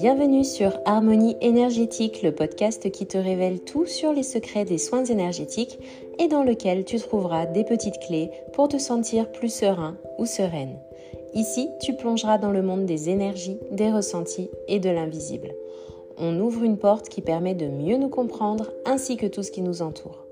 Bienvenue sur Harmonie énergétique, le podcast qui te révèle tout sur les secrets des soins énergétiques et dans lequel tu trouveras des petites clés pour te sentir plus serein ou sereine. Ici, tu plongeras dans le monde des énergies, des ressentis et de l'invisible. On ouvre une porte qui permet de mieux nous comprendre ainsi que tout ce qui nous entoure.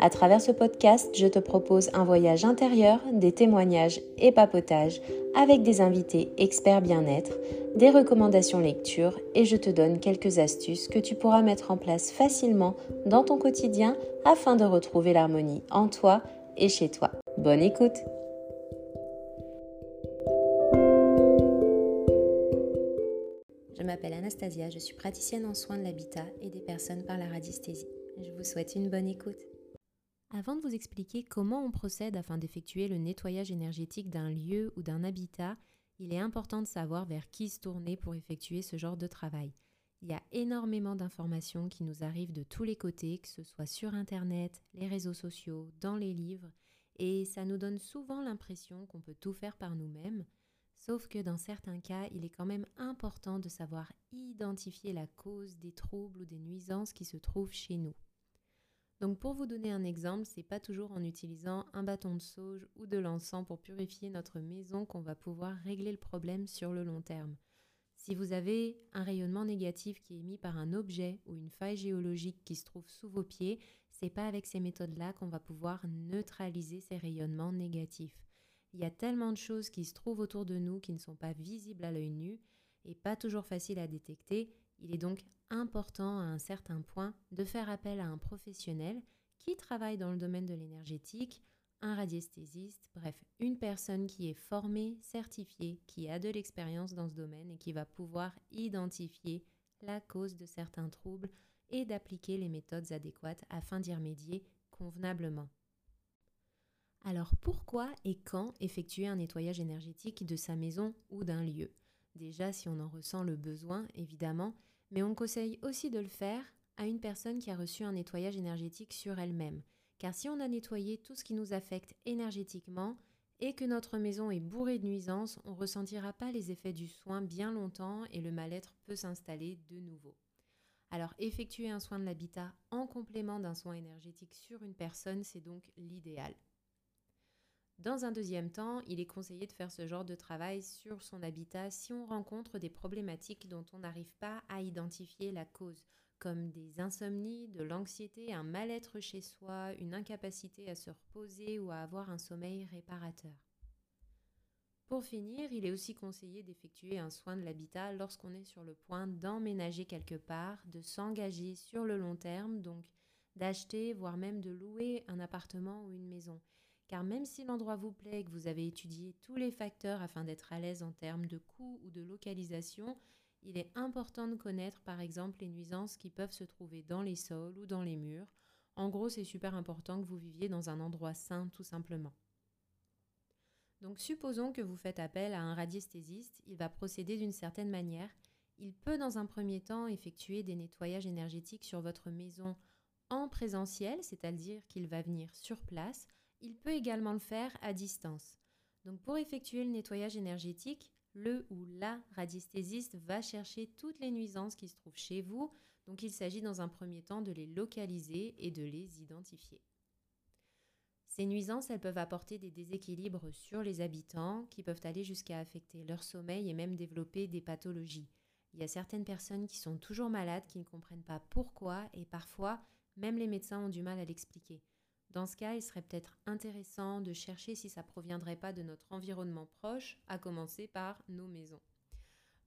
À travers ce podcast, je te propose un voyage intérieur, des témoignages et papotages avec des invités experts bien-être, des recommandations lecture et je te donne quelques astuces que tu pourras mettre en place facilement dans ton quotidien afin de retrouver l'harmonie en toi et chez toi. Bonne écoute Je m'appelle Anastasia, je suis praticienne en soins de l'habitat et des personnes par la radiesthésie. Je vous souhaite une bonne écoute. Avant de vous expliquer comment on procède afin d'effectuer le nettoyage énergétique d'un lieu ou d'un habitat, il est important de savoir vers qui se tourner pour effectuer ce genre de travail. Il y a énormément d'informations qui nous arrivent de tous les côtés, que ce soit sur Internet, les réseaux sociaux, dans les livres, et ça nous donne souvent l'impression qu'on peut tout faire par nous-mêmes, sauf que dans certains cas, il est quand même important de savoir identifier la cause des troubles ou des nuisances qui se trouvent chez nous. Donc pour vous donner un exemple, c'est pas toujours en utilisant un bâton de sauge ou de l'encens pour purifier notre maison qu'on va pouvoir régler le problème sur le long terme. Si vous avez un rayonnement négatif qui est émis par un objet ou une faille géologique qui se trouve sous vos pieds, c'est pas avec ces méthodes-là qu'on va pouvoir neutraliser ces rayonnements négatifs. Il y a tellement de choses qui se trouvent autour de nous qui ne sont pas visibles à l'œil nu et pas toujours faciles à détecter. Il est donc important à un certain point de faire appel à un professionnel qui travaille dans le domaine de l'énergétique, un radiesthésiste, bref, une personne qui est formée, certifiée, qui a de l'expérience dans ce domaine et qui va pouvoir identifier la cause de certains troubles et d'appliquer les méthodes adéquates afin d'y remédier convenablement. Alors pourquoi et quand effectuer un nettoyage énergétique de sa maison ou d'un lieu? Déjà si on en ressent le besoin, évidemment, mais on conseille aussi de le faire à une personne qui a reçu un nettoyage énergétique sur elle-même. Car si on a nettoyé tout ce qui nous affecte énergétiquement et que notre maison est bourrée de nuisances, on ne ressentira pas les effets du soin bien longtemps et le mal-être peut s'installer de nouveau. Alors effectuer un soin de l'habitat en complément d'un soin énergétique sur une personne, c'est donc l'idéal. Dans un deuxième temps, il est conseillé de faire ce genre de travail sur son habitat si on rencontre des problématiques dont on n'arrive pas à identifier la cause, comme des insomnies, de l'anxiété, un mal-être chez soi, une incapacité à se reposer ou à avoir un sommeil réparateur. Pour finir, il est aussi conseillé d'effectuer un soin de l'habitat lorsqu'on est sur le point d'emménager quelque part, de s'engager sur le long terme, donc d'acheter, voire même de louer un appartement ou une maison car même si l'endroit vous plaît et que vous avez étudié tous les facteurs afin d'être à l'aise en termes de coût ou de localisation, il est important de connaître par exemple les nuisances qui peuvent se trouver dans les sols ou dans les murs. En gros, c'est super important que vous viviez dans un endroit sain tout simplement. Donc supposons que vous faites appel à un radiesthésiste, il va procéder d'une certaine manière. Il peut dans un premier temps effectuer des nettoyages énergétiques sur votre maison en présentiel, c'est-à-dire qu'il va venir sur place il peut également le faire à distance. Donc pour effectuer le nettoyage énergétique, le ou la radiesthésiste va chercher toutes les nuisances qui se trouvent chez vous. Donc il s'agit dans un premier temps de les localiser et de les identifier. Ces nuisances, elles peuvent apporter des déséquilibres sur les habitants qui peuvent aller jusqu'à affecter leur sommeil et même développer des pathologies. Il y a certaines personnes qui sont toujours malades, qui ne comprennent pas pourquoi et parfois même les médecins ont du mal à l'expliquer. Dans ce cas, il serait peut-être intéressant de chercher si ça proviendrait pas de notre environnement proche, à commencer par nos maisons.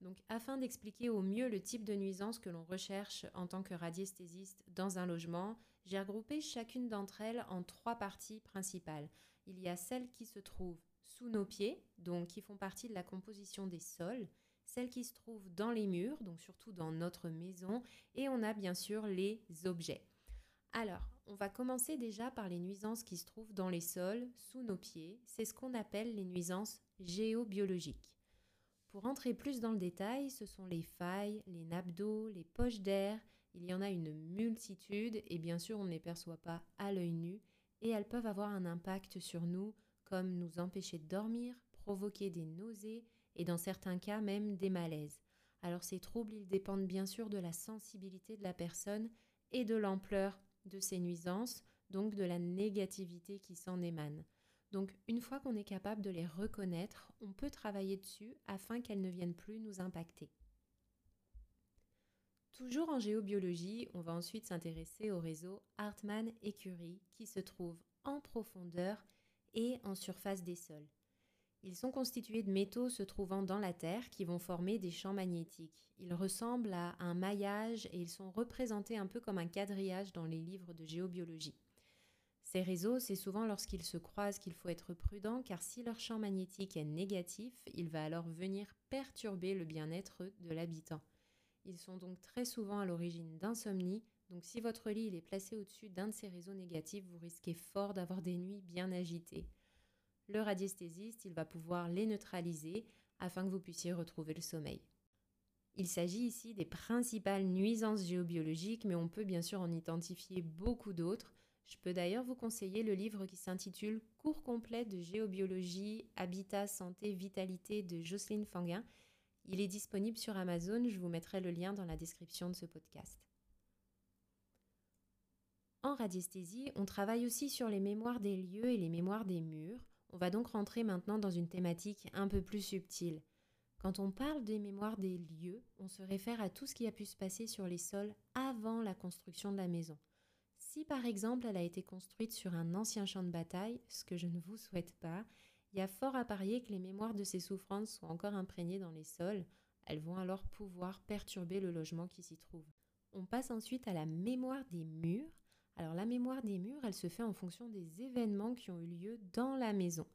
Donc, afin d'expliquer au mieux le type de nuisance que l'on recherche en tant que radiesthésiste dans un logement, j'ai regroupé chacune d'entre elles en trois parties principales. Il y a celles qui se trouvent sous nos pieds, donc qui font partie de la composition des sols, celles qui se trouvent dans les murs, donc surtout dans notre maison, et on a bien sûr les objets. Alors, on va commencer déjà par les nuisances qui se trouvent dans les sols, sous nos pieds. C'est ce qu'on appelle les nuisances géobiologiques. Pour entrer plus dans le détail, ce sont les failles, les nappes d'eau, les poches d'air. Il y en a une multitude et bien sûr on ne les perçoit pas à l'œil nu et elles peuvent avoir un impact sur nous comme nous empêcher de dormir, provoquer des nausées et dans certains cas même des malaises. Alors ces troubles, ils dépendent bien sûr de la sensibilité de la personne et de l'ampleur de ces nuisances, donc de la négativité qui s'en émane. Donc une fois qu'on est capable de les reconnaître, on peut travailler dessus afin qu'elles ne viennent plus nous impacter. Toujours en géobiologie, on va ensuite s'intéresser au réseau Hartmann et Curie qui se trouve en profondeur et en surface des sols. Ils sont constitués de métaux se trouvant dans la Terre qui vont former des champs magnétiques. Ils ressemblent à un maillage et ils sont représentés un peu comme un quadrillage dans les livres de géobiologie. Ces réseaux, c'est souvent lorsqu'ils se croisent qu'il faut être prudent car si leur champ magnétique est négatif, il va alors venir perturber le bien-être de l'habitant. Ils sont donc très souvent à l'origine d'insomnie, donc si votre lit est placé au-dessus d'un de ces réseaux négatifs, vous risquez fort d'avoir des nuits bien agitées. Le radiesthésiste, il va pouvoir les neutraliser afin que vous puissiez retrouver le sommeil. Il s'agit ici des principales nuisances géobiologiques, mais on peut bien sûr en identifier beaucoup d'autres. Je peux d'ailleurs vous conseiller le livre qui s'intitule Cours complet de géobiologie, habitat, santé, vitalité de Jocelyne Fanguin. Il est disponible sur Amazon, je vous mettrai le lien dans la description de ce podcast. En radiesthésie, on travaille aussi sur les mémoires des lieux et les mémoires des murs. On va donc rentrer maintenant dans une thématique un peu plus subtile. Quand on parle des mémoires des lieux, on se réfère à tout ce qui a pu se passer sur les sols avant la construction de la maison. Si par exemple elle a été construite sur un ancien champ de bataille, ce que je ne vous souhaite pas, il y a fort à parier que les mémoires de ces souffrances sont encore imprégnées dans les sols. Elles vont alors pouvoir perturber le logement qui s'y trouve. On passe ensuite à la mémoire des murs. Alors la mémoire des murs, elle se fait en fonction des événements qui ont eu lieu dans la maison.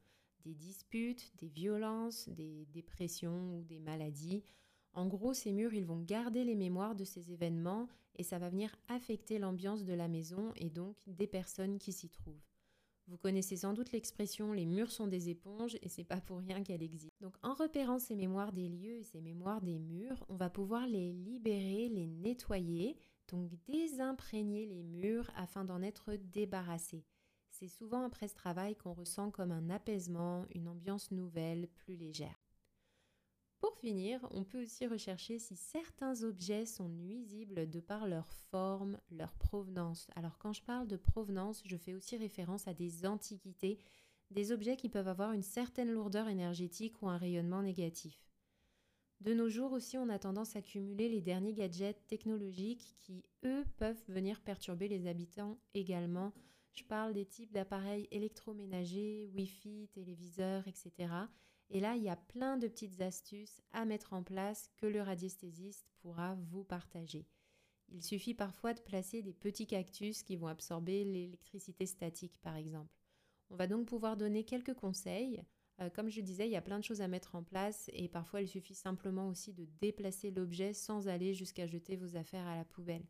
Des disputes, des violences, des dépressions ou des maladies. En gros, ces murs, ils vont garder les mémoires de ces événements et ça va venir affecter l'ambiance de la maison et donc des personnes qui s'y trouvent. Vous connaissez sans doute l'expression les murs sont des éponges et c'est pas pour rien qu'elle existe. Donc en repérant ces mémoires des lieux et ces mémoires des murs, on va pouvoir les libérer, les nettoyer donc désimprégner les murs afin d'en être débarrassé. C'est souvent après ce travail qu'on ressent comme un apaisement, une ambiance nouvelle, plus légère. Pour finir, on peut aussi rechercher si certains objets sont nuisibles de par leur forme, leur provenance. Alors quand je parle de provenance, je fais aussi référence à des antiquités, des objets qui peuvent avoir une certaine lourdeur énergétique ou un rayonnement négatif. De nos jours aussi, on a tendance à cumuler les derniers gadgets technologiques qui, eux, peuvent venir perturber les habitants également. Je parle des types d'appareils électroménagers, Wi-Fi, téléviseurs, etc. Et là, il y a plein de petites astuces à mettre en place que le radiesthésiste pourra vous partager. Il suffit parfois de placer des petits cactus qui vont absorber l'électricité statique, par exemple. On va donc pouvoir donner quelques conseils euh, comme je disais, il y a plein de choses à mettre en place et parfois il suffit simplement aussi de déplacer l'objet sans aller jusqu'à jeter vos affaires à la poubelle.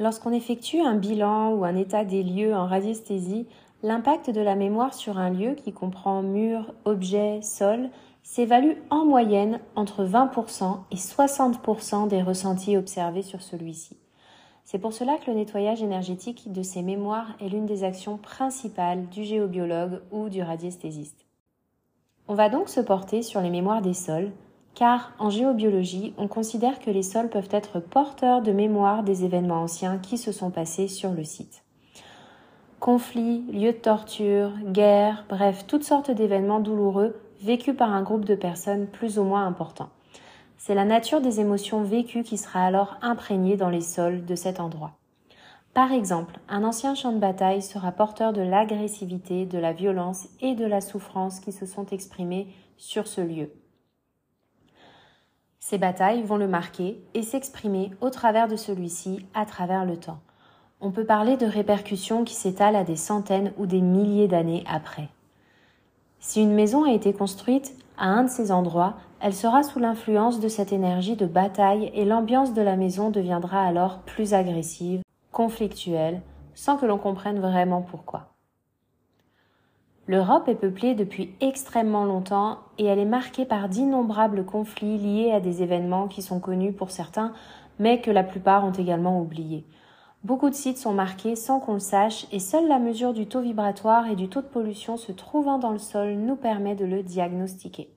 Lorsqu'on effectue un bilan ou un état des lieux en radiesthésie, l'impact de la mémoire sur un lieu qui comprend mur, objet, sol s'évalue en moyenne entre 20% et 60% des ressentis observés sur celui-ci. C'est pour cela que le nettoyage énergétique de ces mémoires est l'une des actions principales du géobiologue ou du radiesthésiste. On va donc se porter sur les mémoires des sols, car en géobiologie, on considère que les sols peuvent être porteurs de mémoire des événements anciens qui se sont passés sur le site. Conflits, lieux de torture, guerres, bref, toutes sortes d'événements douloureux vécus par un groupe de personnes plus ou moins importants. C'est la nature des émotions vécues qui sera alors imprégnée dans les sols de cet endroit. Par exemple, un ancien champ de bataille sera porteur de l'agressivité, de la violence et de la souffrance qui se sont exprimées sur ce lieu. Ces batailles vont le marquer et s'exprimer au travers de celui-ci à travers le temps. On peut parler de répercussions qui s'étalent à des centaines ou des milliers d'années après. Si une maison a été construite à un de ces endroits, elle sera sous l'influence de cette énergie de bataille et l'ambiance de la maison deviendra alors plus agressive, conflictuelle, sans que l'on comprenne vraiment pourquoi. L'Europe est peuplée depuis extrêmement longtemps et elle est marquée par d'innombrables conflits liés à des événements qui sont connus pour certains, mais que la plupart ont également oubliés. Beaucoup de sites sont marqués sans qu'on le sache et seule la mesure du taux vibratoire et du taux de pollution se trouvant dans le sol nous permet de le diagnostiquer.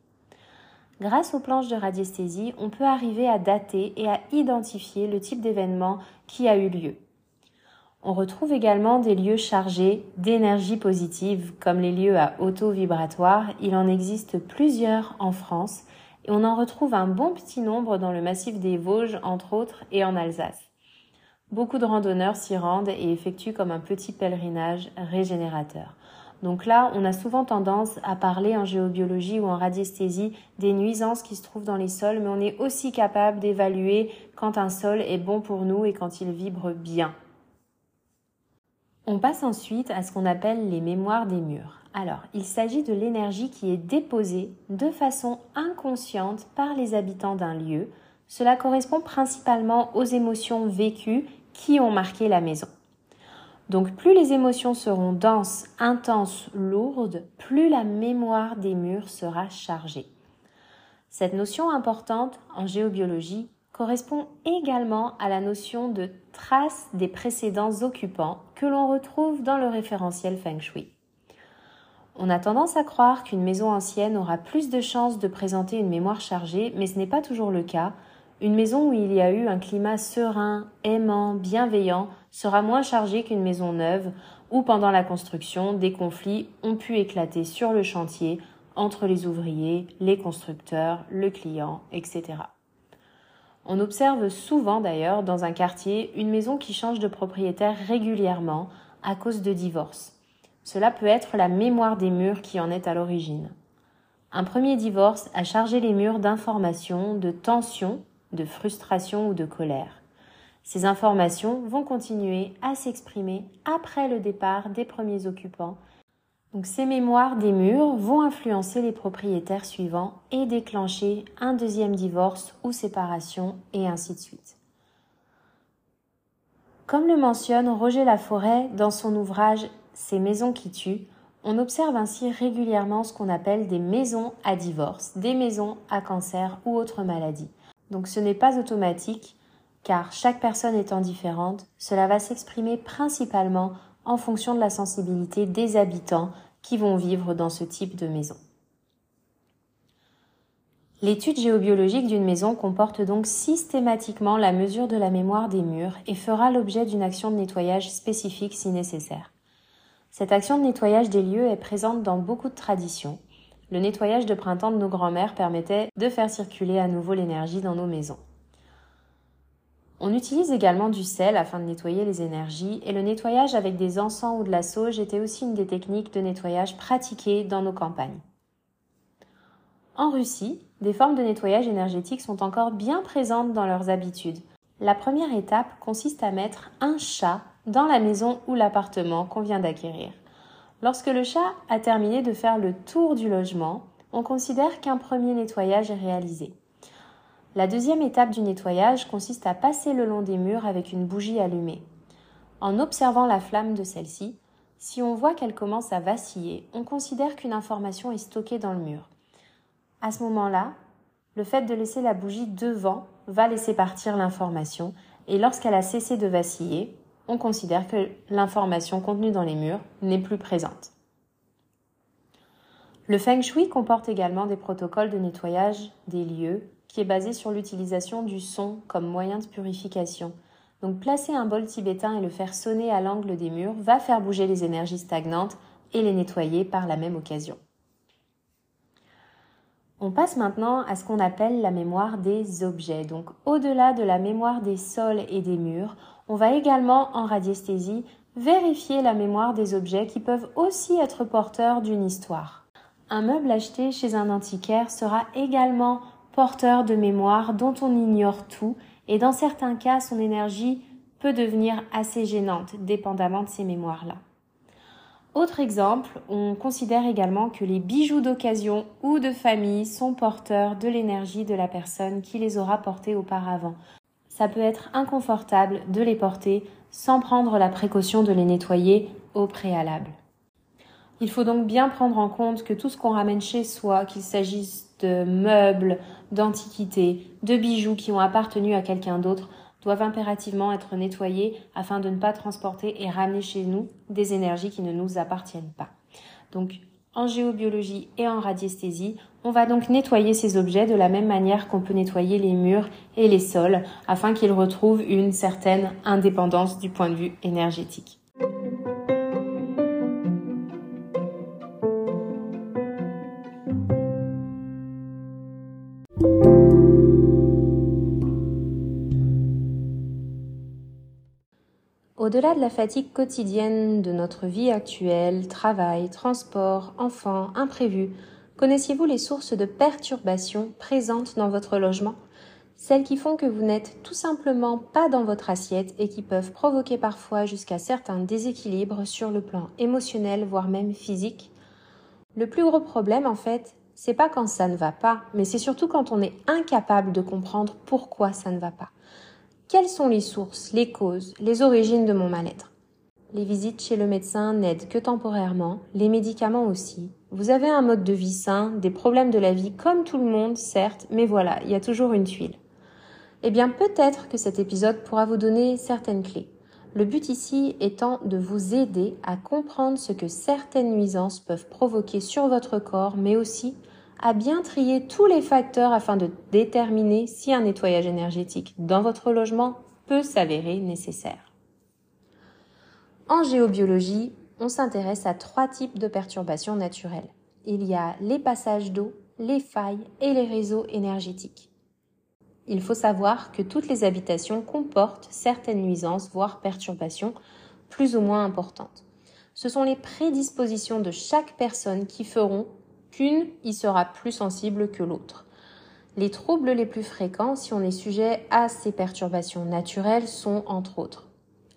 Grâce aux planches de radiesthésie, on peut arriver à dater et à identifier le type d'événement qui a eu lieu. On retrouve également des lieux chargés d'énergie positive, comme les lieux à auto-vibratoire. Il en existe plusieurs en France et on en retrouve un bon petit nombre dans le massif des Vosges, entre autres, et en Alsace. Beaucoup de randonneurs s'y rendent et effectuent comme un petit pèlerinage régénérateur. Donc là, on a souvent tendance à parler en géobiologie ou en radiesthésie des nuisances qui se trouvent dans les sols, mais on est aussi capable d'évaluer quand un sol est bon pour nous et quand il vibre bien. On passe ensuite à ce qu'on appelle les mémoires des murs. Alors, il s'agit de l'énergie qui est déposée de façon inconsciente par les habitants d'un lieu. Cela correspond principalement aux émotions vécues qui ont marqué la maison. Donc plus les émotions seront denses, intenses, lourdes, plus la mémoire des murs sera chargée. Cette notion importante en géobiologie correspond également à la notion de trace des précédents occupants que l'on retrouve dans le référentiel Feng Shui. On a tendance à croire qu'une maison ancienne aura plus de chances de présenter une mémoire chargée, mais ce n'est pas toujours le cas. Une maison où il y a eu un climat serein, aimant, bienveillant sera moins chargée qu'une maison neuve où pendant la construction des conflits ont pu éclater sur le chantier entre les ouvriers, les constructeurs, le client, etc. On observe souvent d'ailleurs dans un quartier une maison qui change de propriétaire régulièrement à cause de divorce. Cela peut être la mémoire des murs qui en est à l'origine. Un premier divorce a chargé les murs d'informations, de tensions, de frustration ou de colère. Ces informations vont continuer à s'exprimer après le départ des premiers occupants. Donc ces mémoires des murs vont influencer les propriétaires suivants et déclencher un deuxième divorce ou séparation et ainsi de suite. Comme le mentionne Roger Laforêt dans son ouvrage ces maisons qui tuent, on observe ainsi régulièrement ce qu'on appelle des maisons à divorce, des maisons à cancer ou autres maladies. Donc ce n'est pas automatique, car chaque personne étant différente, cela va s'exprimer principalement en fonction de la sensibilité des habitants qui vont vivre dans ce type de maison. L'étude géobiologique d'une maison comporte donc systématiquement la mesure de la mémoire des murs et fera l'objet d'une action de nettoyage spécifique si nécessaire. Cette action de nettoyage des lieux est présente dans beaucoup de traditions. Le nettoyage de printemps de nos grands-mères permettait de faire circuler à nouveau l'énergie dans nos maisons. On utilise également du sel afin de nettoyer les énergies et le nettoyage avec des encens ou de la sauge était aussi une des techniques de nettoyage pratiquées dans nos campagnes. En Russie, des formes de nettoyage énergétique sont encore bien présentes dans leurs habitudes. La première étape consiste à mettre un chat dans la maison ou l'appartement qu'on vient d'acquérir. Lorsque le chat a terminé de faire le tour du logement, on considère qu'un premier nettoyage est réalisé. La deuxième étape du nettoyage consiste à passer le long des murs avec une bougie allumée. En observant la flamme de celle-ci, si on voit qu'elle commence à vaciller, on considère qu'une information est stockée dans le mur. À ce moment-là, le fait de laisser la bougie devant va laisser partir l'information et lorsqu'elle a cessé de vaciller, on considère que l'information contenue dans les murs n'est plus présente. Le feng shui comporte également des protocoles de nettoyage des lieux qui est basé sur l'utilisation du son comme moyen de purification. Donc placer un bol tibétain et le faire sonner à l'angle des murs va faire bouger les énergies stagnantes et les nettoyer par la même occasion. On passe maintenant à ce qu'on appelle la mémoire des objets. Donc au-delà de la mémoire des sols et des murs, on va également en radiesthésie vérifier la mémoire des objets qui peuvent aussi être porteurs d'une histoire. Un meuble acheté chez un antiquaire sera également porteur de mémoire dont on ignore tout et dans certains cas son énergie peut devenir assez gênante dépendamment de ces mémoires-là. Autre exemple, on considère également que les bijoux d'occasion ou de famille sont porteurs de l'énergie de la personne qui les aura portés auparavant ça peut être inconfortable de les porter sans prendre la précaution de les nettoyer au préalable. Il faut donc bien prendre en compte que tout ce qu'on ramène chez soi, qu'il s'agisse de meubles, d'antiquités, de bijoux qui ont appartenu à quelqu'un d'autre, doivent impérativement être nettoyés afin de ne pas transporter et ramener chez nous des énergies qui ne nous appartiennent pas. Donc, en géobiologie et en radiesthésie, on va donc nettoyer ces objets de la même manière qu'on peut nettoyer les murs et les sols afin qu'ils retrouvent une certaine indépendance du point de vue énergétique. Au-delà de la fatigue quotidienne de notre vie actuelle, travail, transport, enfants, imprévus, connaissiez-vous les sources de perturbations présentes dans votre logement? Celles qui font que vous n'êtes tout simplement pas dans votre assiette et qui peuvent provoquer parfois jusqu'à certains déséquilibres sur le plan émotionnel, voire même physique? Le plus gros problème, en fait, c'est pas quand ça ne va pas, mais c'est surtout quand on est incapable de comprendre pourquoi ça ne va pas. Quelles sont les sources, les causes, les origines de mon mal-être? Les visites chez le médecin n'aident que temporairement, les médicaments aussi. Vous avez un mode de vie sain, des problèmes de la vie comme tout le monde, certes, mais voilà, il y a toujours une tuile. Eh bien, peut-être que cet épisode pourra vous donner certaines clés. Le but ici étant de vous aider à comprendre ce que certaines nuisances peuvent provoquer sur votre corps, mais aussi bien trier tous les facteurs afin de déterminer si un nettoyage énergétique dans votre logement peut s'avérer nécessaire. En géobiologie, on s'intéresse à trois types de perturbations naturelles. Il y a les passages d'eau, les failles et les réseaux énergétiques. Il faut savoir que toutes les habitations comportent certaines nuisances, voire perturbations plus ou moins importantes. Ce sont les prédispositions de chaque personne qui feront qu'une y sera plus sensible que l'autre. Les troubles les plus fréquents, si on est sujet à ces perturbations naturelles, sont entre autres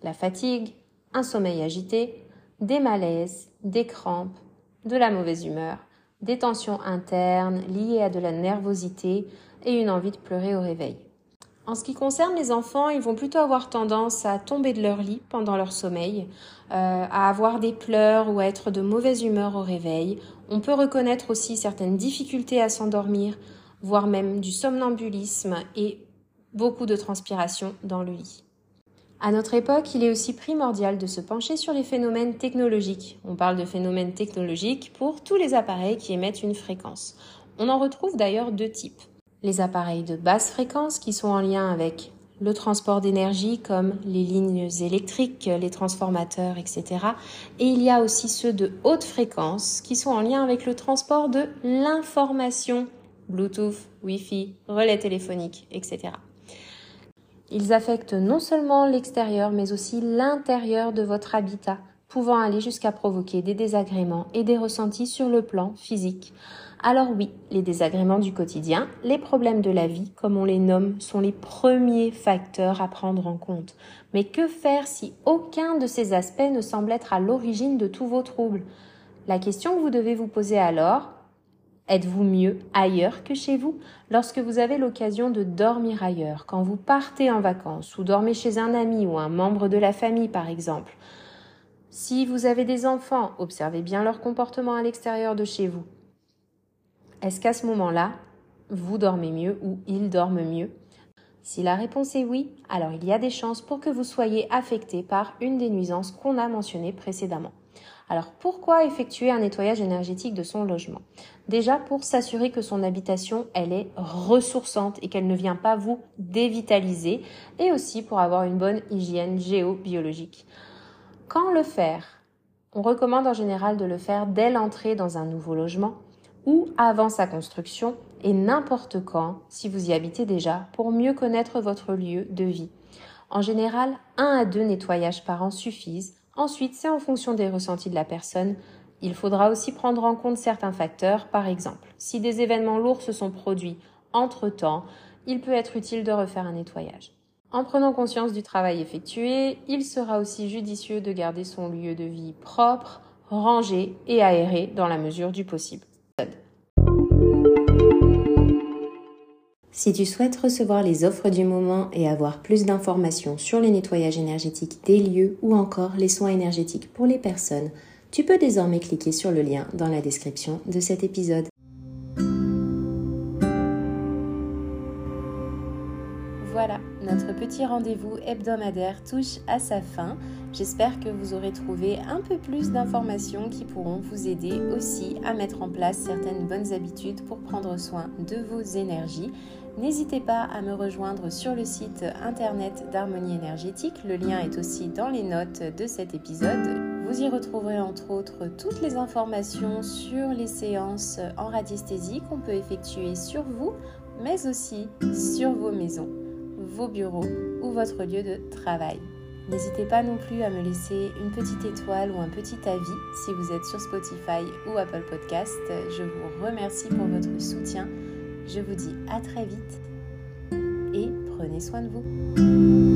la fatigue, un sommeil agité, des malaises, des crampes, de la mauvaise humeur, des tensions internes liées à de la nervosité et une envie de pleurer au réveil. En ce qui concerne les enfants, ils vont plutôt avoir tendance à tomber de leur lit pendant leur sommeil, euh, à avoir des pleurs ou à être de mauvaise humeur au réveil. On peut reconnaître aussi certaines difficultés à s'endormir, voire même du somnambulisme et beaucoup de transpiration dans le lit. À notre époque, il est aussi primordial de se pencher sur les phénomènes technologiques. On parle de phénomènes technologiques pour tous les appareils qui émettent une fréquence. On en retrouve d'ailleurs deux types les appareils de basse fréquence qui sont en lien avec le transport d'énergie comme les lignes électriques, les transformateurs, etc. Et il y a aussi ceux de haute fréquence qui sont en lien avec le transport de l'information, Bluetooth, Wi-Fi, relais téléphoniques, etc. Ils affectent non seulement l'extérieur mais aussi l'intérieur de votre habitat, pouvant aller jusqu'à provoquer des désagréments et des ressentis sur le plan physique. Alors oui, les désagréments du quotidien, les problèmes de la vie, comme on les nomme, sont les premiers facteurs à prendre en compte. Mais que faire si aucun de ces aspects ne semble être à l'origine de tous vos troubles? La question que vous devez vous poser alors, êtes-vous mieux ailleurs que chez vous? Lorsque vous avez l'occasion de dormir ailleurs, quand vous partez en vacances ou dormez chez un ami ou un membre de la famille par exemple, si vous avez des enfants, observez bien leur comportement à l'extérieur de chez vous. Est-ce qu'à ce, moment-là, vous dormez mieux ou ils dorment mieux? Si la réponse est oui, alors il y a des chances pour que vous soyez affecté par une des nuisances qu'on a mentionnées précédemment. Alors pourquoi effectuer un nettoyage énergétique de son logement? Déjà pour s'assurer que son habitation, elle est ressourçante et qu'elle ne vient pas vous dévitaliser et aussi pour avoir une bonne hygiène géobiologique. Quand le faire On recommande en général de le faire dès l'entrée dans un nouveau logement ou avant sa construction et n'importe quand si vous y habitez déjà pour mieux connaître votre lieu de vie. En général, un à deux nettoyages par an suffisent. Ensuite, c'est en fonction des ressentis de la personne. Il faudra aussi prendre en compte certains facteurs, par exemple, si des événements lourds se sont produits entre-temps, il peut être utile de refaire un nettoyage. En prenant conscience du travail effectué, il sera aussi judicieux de garder son lieu de vie propre, rangé et aéré dans la mesure du possible. Si tu souhaites recevoir les offres du moment et avoir plus d'informations sur les nettoyages énergétiques des lieux ou encore les soins énergétiques pour les personnes, tu peux désormais cliquer sur le lien dans la description de cet épisode. Voilà, notre petit rendez-vous hebdomadaire touche à sa fin. J'espère que vous aurez trouvé un peu plus d'informations qui pourront vous aider aussi à mettre en place certaines bonnes habitudes pour prendre soin de vos énergies. N'hésitez pas à me rejoindre sur le site internet d'Harmonie énergétique. Le lien est aussi dans les notes de cet épisode. Vous y retrouverez entre autres toutes les informations sur les séances en radiesthésie qu'on peut effectuer sur vous, mais aussi sur vos maisons, vos bureaux ou votre lieu de travail. N'hésitez pas non plus à me laisser une petite étoile ou un petit avis si vous êtes sur Spotify ou Apple Podcast. Je vous remercie pour votre soutien. Je vous dis à très vite et prenez soin de vous.